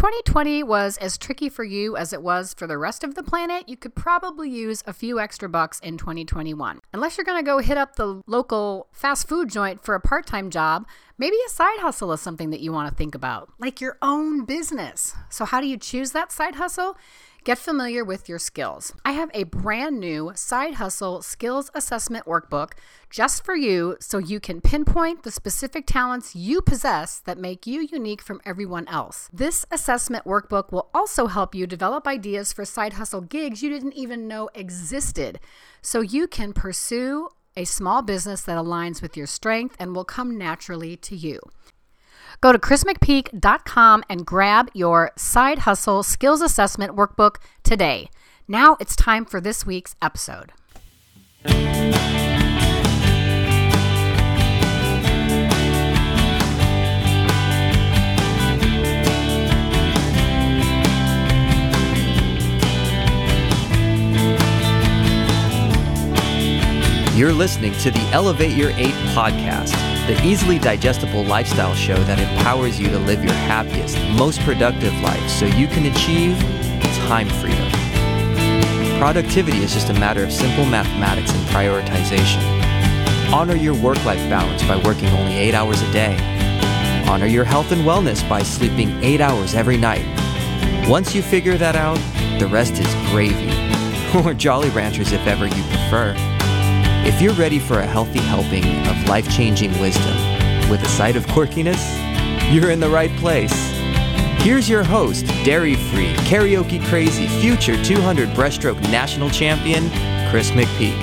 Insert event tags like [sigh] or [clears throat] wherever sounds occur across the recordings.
2020 was as tricky for you as it was for the rest of the planet, you could probably use a few extra bucks in 2021. Unless you're going to go hit up the local fast food joint for a part time job, maybe a side hustle is something that you want to think about, like your own business. So, how do you choose that side hustle? Get familiar with your skills. I have a brand new side hustle skills assessment workbook just for you so you can pinpoint the specific talents you possess that make you unique from everyone else. This assessment workbook will also help you develop ideas for side hustle gigs you didn't even know existed so you can pursue a small business that aligns with your strength and will come naturally to you. Go to chrismcpeak.com and grab your side hustle skills assessment workbook today. Now it's time for this week's episode. You're listening to the Elevate Your Eight podcast the easily digestible lifestyle show that empowers you to live your happiest, most productive life so you can achieve time freedom. Productivity is just a matter of simple mathematics and prioritization. Honor your work life balance by working only eight hours a day. Honor your health and wellness by sleeping eight hours every night. Once you figure that out, the rest is gravy, [laughs] or Jolly Ranchers if ever you prefer. If you're ready for a healthy helping of life changing wisdom with a side of quirkiness, you're in the right place. Here's your host, dairy free, karaoke crazy, future 200 breaststroke national champion, Chris McPeak.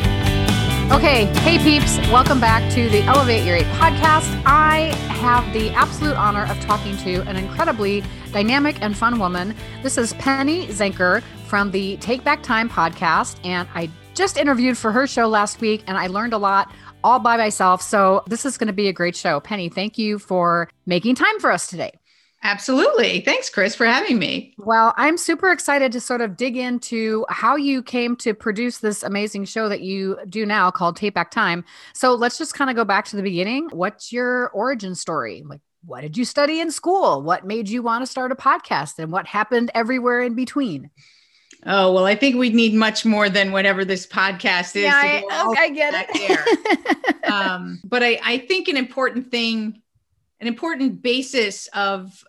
Okay, hey peeps, welcome back to the Elevate Your Eight podcast. I have the absolute honor of talking to an incredibly dynamic and fun woman. This is Penny Zenker from the Take Back Time podcast, and I just interviewed for her show last week and I learned a lot all by myself. So this is going to be a great show. Penny, thank you for making time for us today. Absolutely. Thanks, Chris, for having me. Well, I'm super excited to sort of dig into how you came to produce this amazing show that you do now called Take Back Time. So let's just kind of go back to the beginning. What's your origin story? Like, what did you study in school? What made you want to start a podcast? And what happened everywhere in between? Oh, well, I think we'd need much more than whatever this podcast is. Yeah, I, I, get it. [laughs] um, but I, I think an important thing, an important basis of,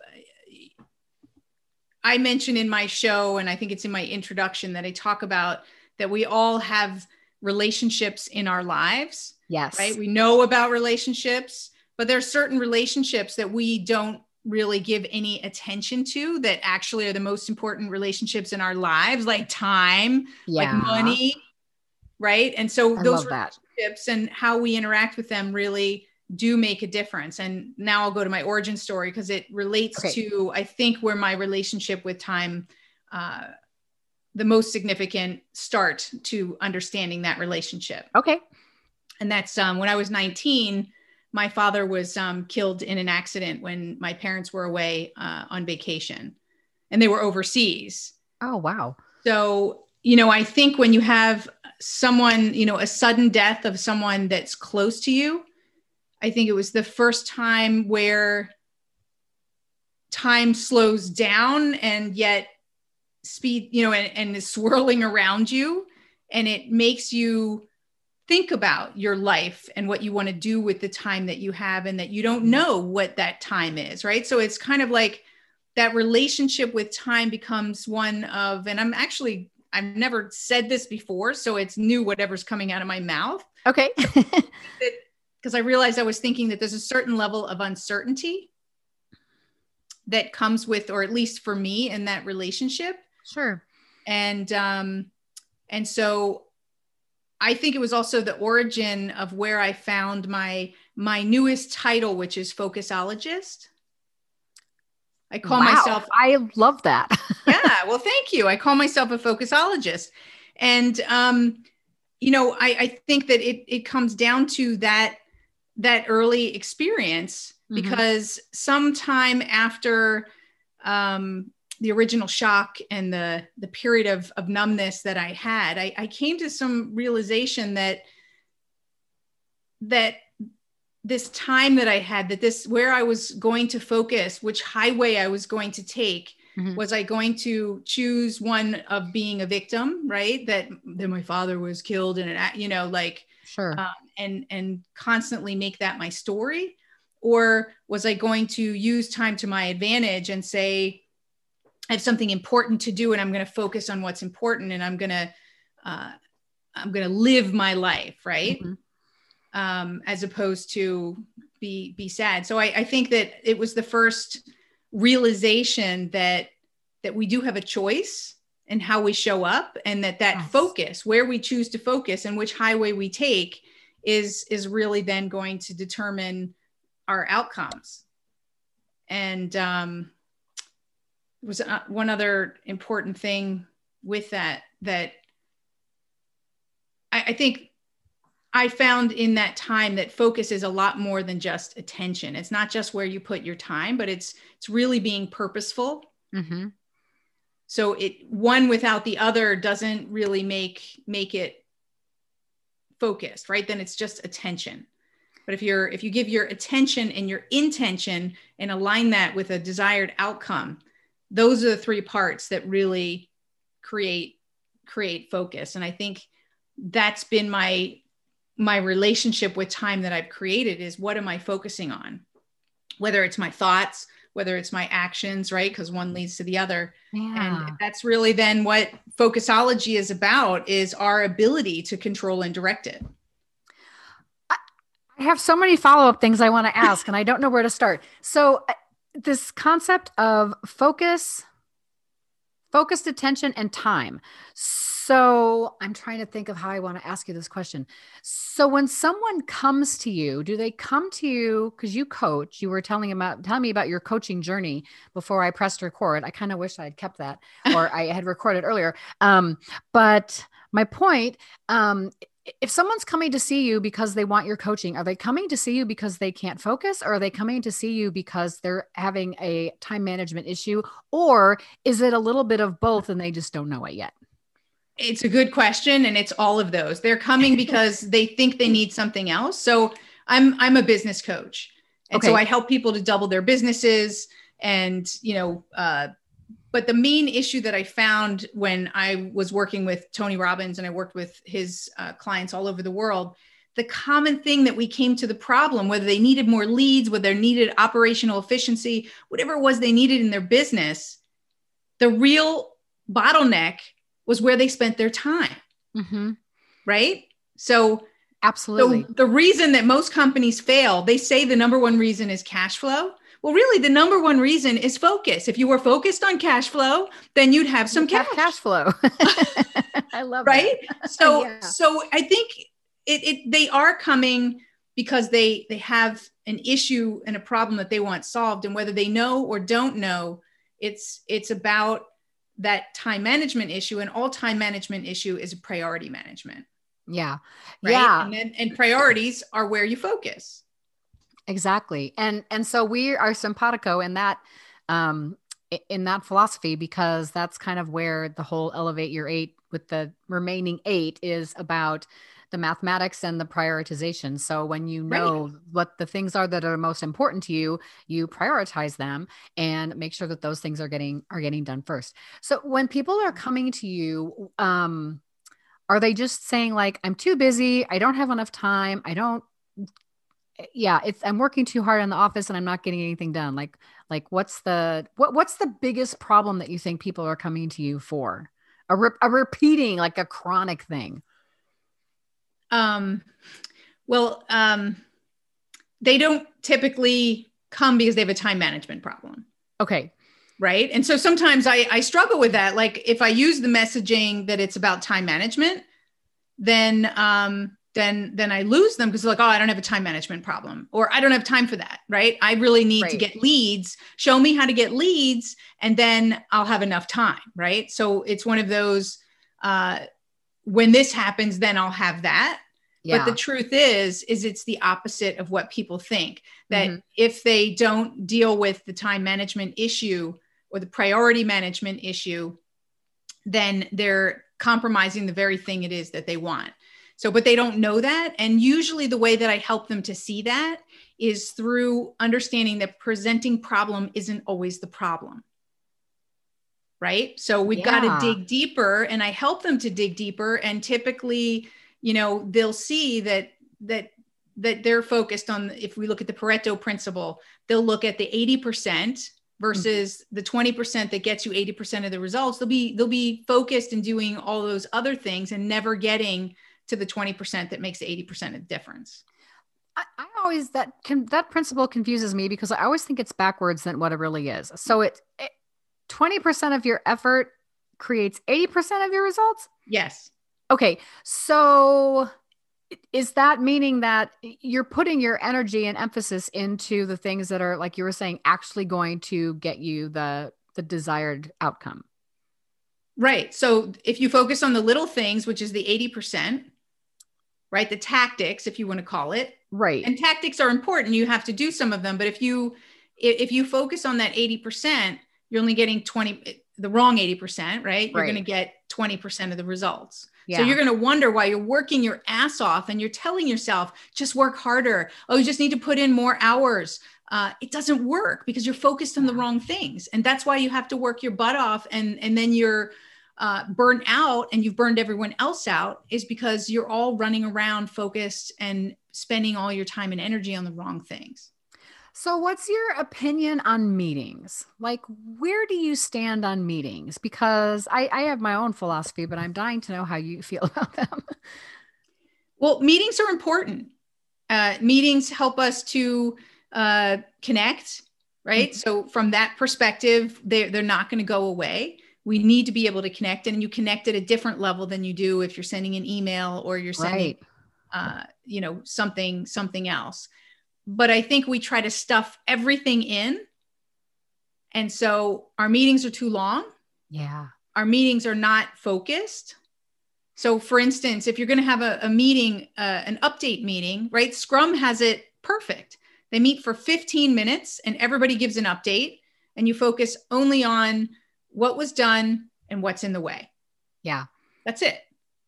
I mentioned in my show, and I think it's in my introduction that I talk about that we all have relationships in our lives. Yes. Right. We know about relationships, but there are certain relationships that we don't really give any attention to that actually are the most important relationships in our lives, like time, yeah. like money, right? And so I those relationships that. and how we interact with them really do make a difference. And now I'll go to my origin story because it relates okay. to, I think, where my relationship with time, uh, the most significant start to understanding that relationship. Okay. And that's um, when I was 19 my father was um, killed in an accident when my parents were away uh, on vacation and they were overseas. Oh, wow. So, you know, I think when you have someone, you know, a sudden death of someone that's close to you, I think it was the first time where time slows down and yet speed, you know, and, and is swirling around you. And it makes you think about your life and what you want to do with the time that you have and that you don't mm-hmm. know what that time is right? So it's kind of like that relationship with time becomes one of and i'm actually i've never said this before so it's new whatever's coming out of my mouth. Okay. [laughs] Because i realized i was thinking that there's a certain level of uncertainty that comes with or at least for me in that relationship. Sure. And um and so I think it was also the origin of where I found my my newest title, which is focusologist. I call wow, myself. I love that. [laughs] yeah, well, thank you. I call myself a focusologist, and um, you know, I, I think that it it comes down to that that early experience mm-hmm. because sometime after um, the original shock and the the period of of numbness that I had, I, I came to some realization that that this time that I had, that this where I was going to focus, which highway I was going to take, Mm-hmm. Was I going to choose one of being a victim, right? That that my father was killed in an, you know, like sure, um, and and constantly make that my story, or was I going to use time to my advantage and say, I have something important to do, and I'm going to focus on what's important, and I'm going to uh, I'm going to live my life, right? Mm-hmm. Um, as opposed to be be sad. So I, I think that it was the first realization that that we do have a choice and how we show up and that that yes. focus where we choose to focus and which highway we take is is really then going to determine our outcomes and um was uh, one other important thing with that that I, I think I found in that time that focus is a lot more than just attention. It's not just where you put your time, but it's it's really being purposeful. Mm-hmm. So it one without the other doesn't really make make it focused, right? Then it's just attention. But if you're if you give your attention and your intention and align that with a desired outcome, those are the three parts that really create create focus. And I think that's been my my relationship with time that I've created is what am I focusing on? Whether it's my thoughts, whether it's my actions, right? Because one leads to the other. Yeah. And that's really then what focusology is about is our ability to control and direct it. I have so many follow-up things I want to ask and I don't know where to start. So this concept of focus, focused attention and time. So I'm trying to think of how I want to ask you this question. So when someone comes to you, do they come to you because you coach? You were telling about telling me about your coaching journey before I pressed record. I kind of wish I had kept that or [laughs] I had recorded earlier. Um, but my point, um, if someone's coming to see you because they want your coaching, are they coming to see you because they can't focus or are they coming to see you because they're having a time management issue? Or is it a little bit of both and they just don't know it yet? It's a good question, and it's all of those. They're coming because they think they need something else. So I'm I'm a business coach, and okay. so I help people to double their businesses. And you know, uh, but the main issue that I found when I was working with Tony Robbins and I worked with his uh, clients all over the world, the common thing that we came to the problem, whether they needed more leads, whether they needed operational efficiency, whatever it was they needed in their business, the real bottleneck was where they spent their time. Mm-hmm. Right. So, absolutely. So the reason that most companies fail, they say the number one reason is cash flow. Well, really, the number one reason is focus. If you were focused on cash flow, then you'd have some cash. Have cash flow. [laughs] I love it. right. That. So, yeah. so I think it, it they are coming because they they have an issue and a problem that they want solved, and whether they know or don't know, it's it's about that time management issue and all time management issue is priority management yeah right? yeah and, then, and priorities are where you focus exactly and and so we are simpatico in that um in that philosophy because that's kind of where the whole elevate your eight with the remaining eight is about the mathematics and the prioritization. So when you know right. what the things are that are most important to you, you prioritize them and make sure that those things are getting are getting done first. So when people are coming to you, um, are they just saying like I'm too busy, I don't have enough time, I don't yeah, it's I'm working too hard in the office and I'm not getting anything done. Like like what's the what what's the biggest problem that you think people are coming to you for? A, re- a repeating like a chronic thing um, well, um, they don't typically come because they have a time management problem. Okay. Right. And so sometimes I, I struggle with that. Like if I use the messaging that it's about time management, then um, then then I lose them because like, oh, I don't have a time management problem, or I don't have time for that. Right. I really need right. to get leads. Show me how to get leads, and then I'll have enough time. Right. So it's one of those uh, when this happens, then I'll have that. Yeah. But the truth is, is it's the opposite of what people think. That mm-hmm. if they don't deal with the time management issue or the priority management issue, then they're compromising the very thing it is that they want. So, but they don't know that. And usually the way that I help them to see that is through understanding that presenting problem isn't always the problem right? So we've Yeah. got to dig deeper and I help them to dig deeper and typically, you know, they'll see that that that they're focused on if we look at the Pareto principle, they'll look at the 80% mm-hmm. versus the 20% that gets you 80% of the results. They'll be they'll be focused in doing all those other things and never getting to the 20% that makes 80% of the difference. I, I always that can that principle confuses me because I always think it's backwards than what it really is. So it twenty percent of your effort creates eighty percent of your results. Yes. Okay, so is that meaning that you're putting your energy and emphasis into the things that are like you were saying actually going to get you the the desired outcome? Right. So if you focus on the little things, which is the 80%, right? The tactics, if you want to call it. Right. And tactics are important. You have to do some of them. But if you if you focus on that 80%, you're only getting 20 the wrong 80%, right? You're going to get 20% of the results. yeah. So you're going to wonder why you're working your ass off and you're telling yourself, just work harder. Oh, you just need to put in more hours. Uh, it doesn't work because you're focused on the wrong things. And that's why you have to work your butt off. And, and then you're uh, burnt out and you've burned everyone else out is because you're all running around focused and spending all your time and energy on the wrong things. So, what's your opinion on meetings? Like, where do you stand on meetings? Because I, I have my own philosophy, but I'm dying to know how you [laughs] feel about them. Well, meetings are important. Uh, meetings help us to uh, connect, right? Mhm. So from that perspective, they're, they're not going to go away. We need to be able to connect, and you connect at a different level than you do if you're sending an email or you're sending, uh, you know, something something else. But I think we try to stuff everything in, and so our meetings are too long Yeah. our meetings are not focused. So, for instance, if you're going to have a, a meeting, uh, an update meeting, right? Scrum has it perfect. They meet for 15 minutes and everybody gives an update, and you focus only on what was done and what's in the way. Yeah. That's it,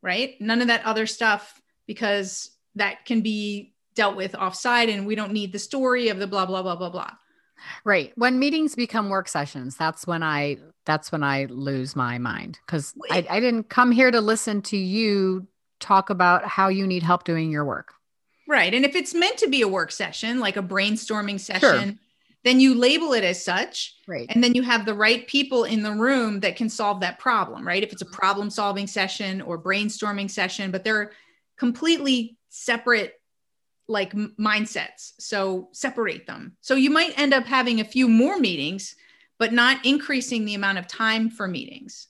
right? None of that other stuff because that can be dealt with offside and we don't need the story of the blah, blah, blah, blah, blah. Right. When meetings become work sessions, that's when I that's when I lose my mind because I, I didn't come here to listen to you talk about how you need help doing your work. Right. And if it's meant to be a work session, like a brainstorming session, then you label it as such. Right. And then you have the right people in the room that can solve that problem, right? If it's a mm-hmm. problem solving session or brainstorming session, but they're completely separate like mindsets. So separate them. So you might end up having a few more meetings, but not increasing the amount of time for meetings.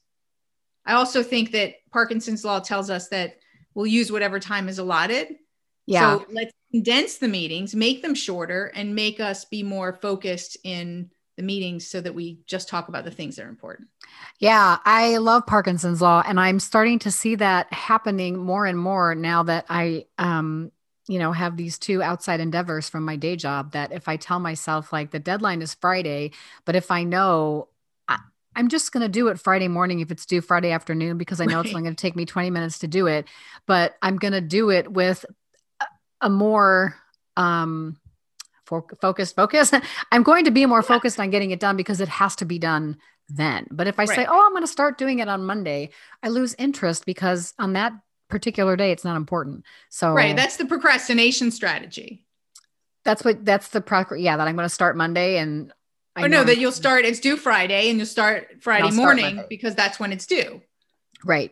I also think that Parkinson's law tells us that we'll use whatever time is allotted. Yeah. So let's condense the meetings, make them shorter, and make us be more focused in the meetings so that we just talk about the things that are important. Yeah, I love Parkinson's law and I'm starting to see that happening more and more now that I um you know have these two outside endeavors from my day job that if I tell myself like the deadline is Friday, but if I know I'm just going to do it Friday morning if it's due Friday afternoon because I know it's only going to take me 20 minutes to do it, but I'm going to do it with a, more um fo- focused focus. [laughs] I'm going to be more focused on getting it done because it has to be done then. But if I say, "Oh, I'm going to start doing it on Monday," I lose interest because on that particular day it's not important. So Right. That's the procrastination strategy. that's what that's the proc- yeah that I'm going to start Monday and I or no, know that you'll start, it's due Friday and you'll start Friday I'll start morning because that's when it's due. right.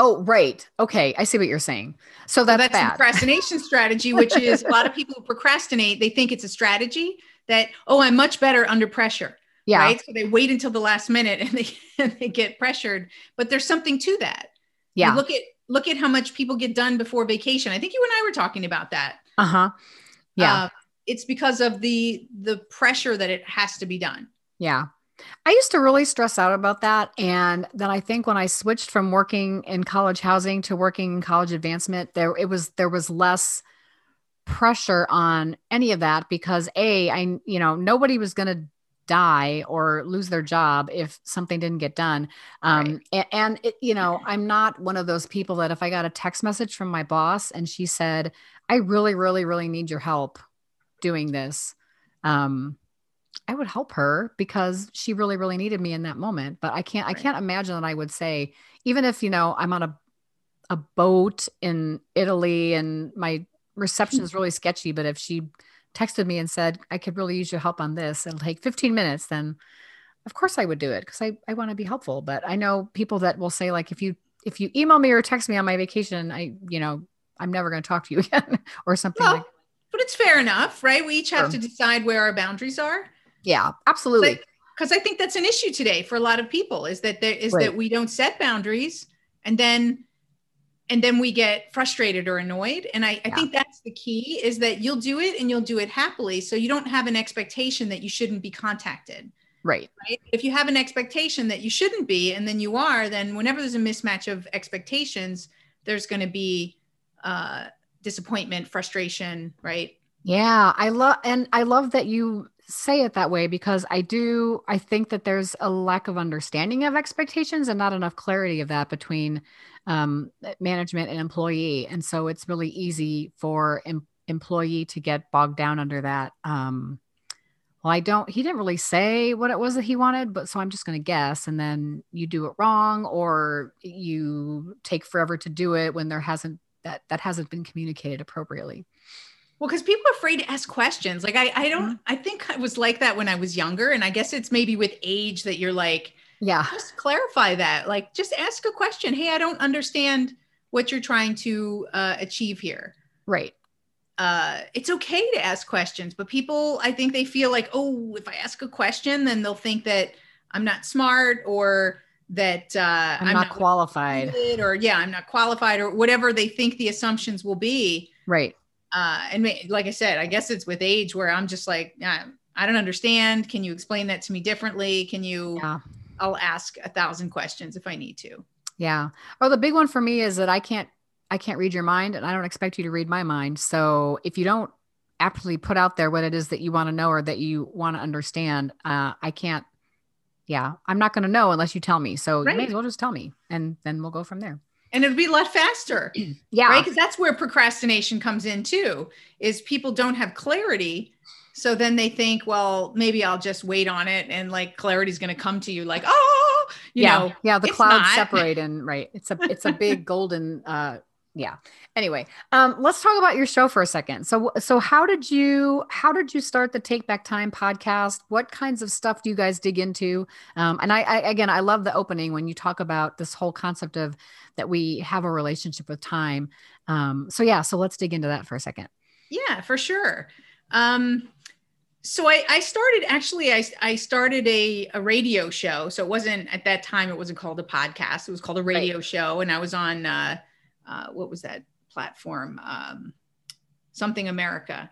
Oh, right. Okay, I see what you're saying. So So that's, that's procrastination strategy, which is a lot of people who procrastinate, they think it's a strategy that, oh, I'm much better under pressure. yeah. Right. So they wait until the last minute and they, [laughs] and they get pressured. But there's something to that. You Yeah. look at look at how much people get done before vacation. I think you and I were talking about that. Uh-huh. Yeah. Uh, it's because of the the pressure that it has to be done. Yeah. I used to really stress out about that. And then I think when I switched from working in college housing to working in college advancement, there it was there was less pressure on any of that because a I you know nobody was going to die or lose their job if something didn't get done. Um, a- and, it, you know [laughs] I'm not one of those people that if I got a text message from my boss and she said I really really really need your help doing this. Um, I would help her because she really really needed me in that moment. But I can't right. I can't imagine that I would say even if you know I'm on a a boat in Italy and my reception is mm-hmm. really sketchy, but if she texted me and said I could really use your help on this, it'll take 15 minutes, then of course I would do it because I, I want to be helpful. But I know people that will say like if you if you email me or text me on my vacation, I you know I'm never going to talk to you [laughs] again or something well, like. But it's fair enough, right? We each have sure. to decide where our boundaries are. Yeah, absolutely. Because I think that's an issue today for a lot of people is that there is right. that we don't set boundaries and then and then we get frustrated or annoyed. And I, I think that's the key is that you'll do it and you'll do it happily. So you don't have an expectation that you shouldn't be contacted. Right. Right? If you have an expectation that you shouldn't be and then you are then whenever there's a mismatch of expectations there's going to be uh, disappointment frustration right? Yeah i love and i love that you say it that way because I do I think that there's a lack of understanding of expectations and not enough clarity of that between um, management and employee, and so it's really easy for em- employee to get bogged down under that. Um, well, I don't. He didn't really say what it was that he wanted, but so I'm just going to guess, and then you do it wrong, or you take forever to do it when there hasn't that that hasn't been communicated appropriately. Well, because people are afraid to ask questions. Like I, I don't. Mm-hmm. I think I was like that when I was younger, and I guess it's maybe with age that you're like, yeah, just clarify that. Like, just ask a question. Hey, I don't understand what you're trying to uh, achieve here. Right. Uh, it's okay to ask questions, but people, I think they feel like, oh, if I ask a question, then they'll think that I'm not smart or that uh, I'm, I'm not, not qualified, or yeah, I'm not qualified, or whatever they think the assumptions will be. Right uh, and like I said, I guess it's with age where I'm just like, I don't understand. Can you explain that to me differently? Can you? Yeah. I'll ask a thousand questions if I need to. Yeah. Or the big one for me is that I can't I can't read your mind and I don't expect you to read my mind. So if you don't aptly put out there what it is that you want to know or that you want to understand, uh, I can't. Yeah, I'm not going to know unless you tell me. So right. you may as well just tell me, and then we'll go from there and it'll be a lot faster. [clears throat] yeah. Right. Because that's where procrastination comes in too, is people don't have clarity. So then they think, well, maybe I'll just wait on it and like clarity is going to come to you like, oh, you yeah. know. Yeah. The clouds not. separate and right. It's a, it's a big [laughs] golden, uh, yeah. Anyway um, let's talk about your show for a second. So so how did you how did you start the take back time podcast? What kinds of stuff do you guys dig into? Um, and I, I again i love the opening when you talk about this whole concept of that we have a relationship with time. Um, so yeah so let's dig into that for a second. Yeah for sure. Um, so I, I, started actually I, I started a, a radio show. So it wasn't at that time it wasn't called a podcast. It was called a radio right. show and i was on uh, uh, what was that platform? Um, Something America.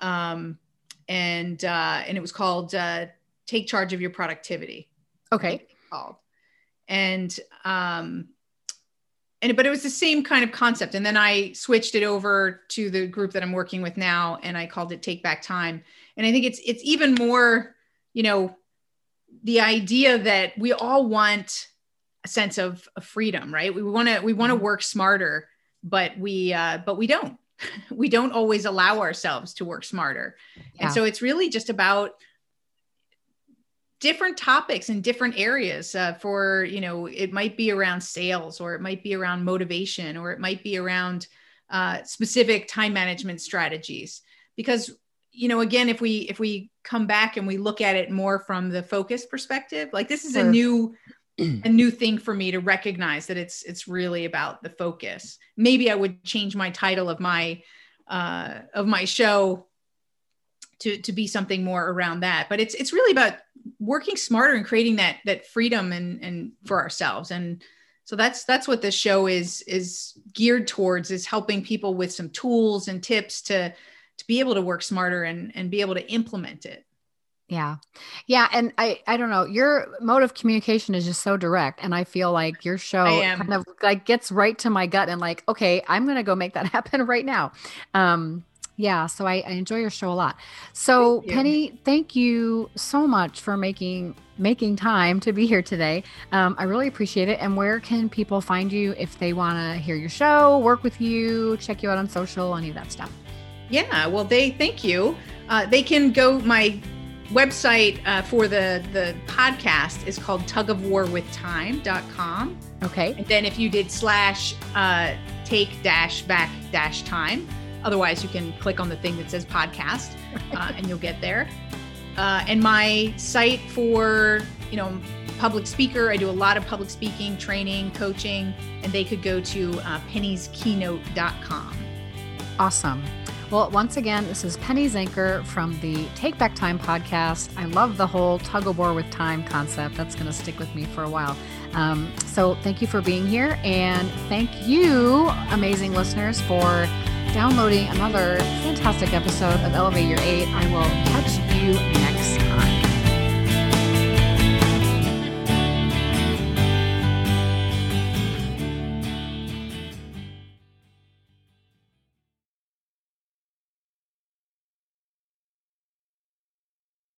Um, and uh, and it was called uh, Take Charge of Your Productivity. Okay. Called. And um, and but it was the same kind of concept. And then I switched it over to the group that I'm working with now, and I called it Take Back Time. And I think it's it's even more, you know, the idea that we all want sense of, of freedom, right? We want to we want to mm-hmm. work smarter, but we uh, but we don't. [laughs] we don't always allow ourselves to work smarter, yeah. and so it's really just about different topics in different areas uh, for you know it might be around sales or it might be around motivation or it might be around uh, specific time management strategies because you know again if we if we come back and we look at it more from the focus perspective like this is sure. a new a new thing for me to recognize that it's it's really about the focus. Maybe i would change my title of my uh of my show to to be something more around that. But it's it's really about working smarter and creating that that freedom and and for ourselves. And so that's that's what this show is is geared towards is helping people with some tools and tips to to be able to work smarter and and be able to implement it yeah. Yeah. And I, I don't know, your mode of communication is just so direct. And I feel like your show kind of like gets right to my gut and like, okay, I'm going to go make that [laughs] happen right now. Um, yeah. So I, I enjoy your show a lot. So thank Penny, thank you so much for making, making time to be here today. Um, I really appreciate it. And where can people find you if they want to hear your show, work with you, check you out on social, any of that stuff? Yeah. Well, they, thank you. Uh, they can go, my website uh, for the the podcast is called tugofwarwithtime.com. Okay. And then if you did slash uh, take dash back dash time, otherwise you can click on the thing that says podcast [laughs] uh, and you'll get there. Uh, and my site for you know public speaker, I do a lot of public speaking, training, coaching, and they could go to uh, pennykeynote.com. Awesome. Well, once again, this is Penny Zenker from the Take Back Time podcast. I love the whole tug of war with time concept. That's going to stick with me for a while. Um, so, thank you for being here. And thank you, amazing listeners, for downloading another fantastic episode of Elevate Your Eight. I will catch you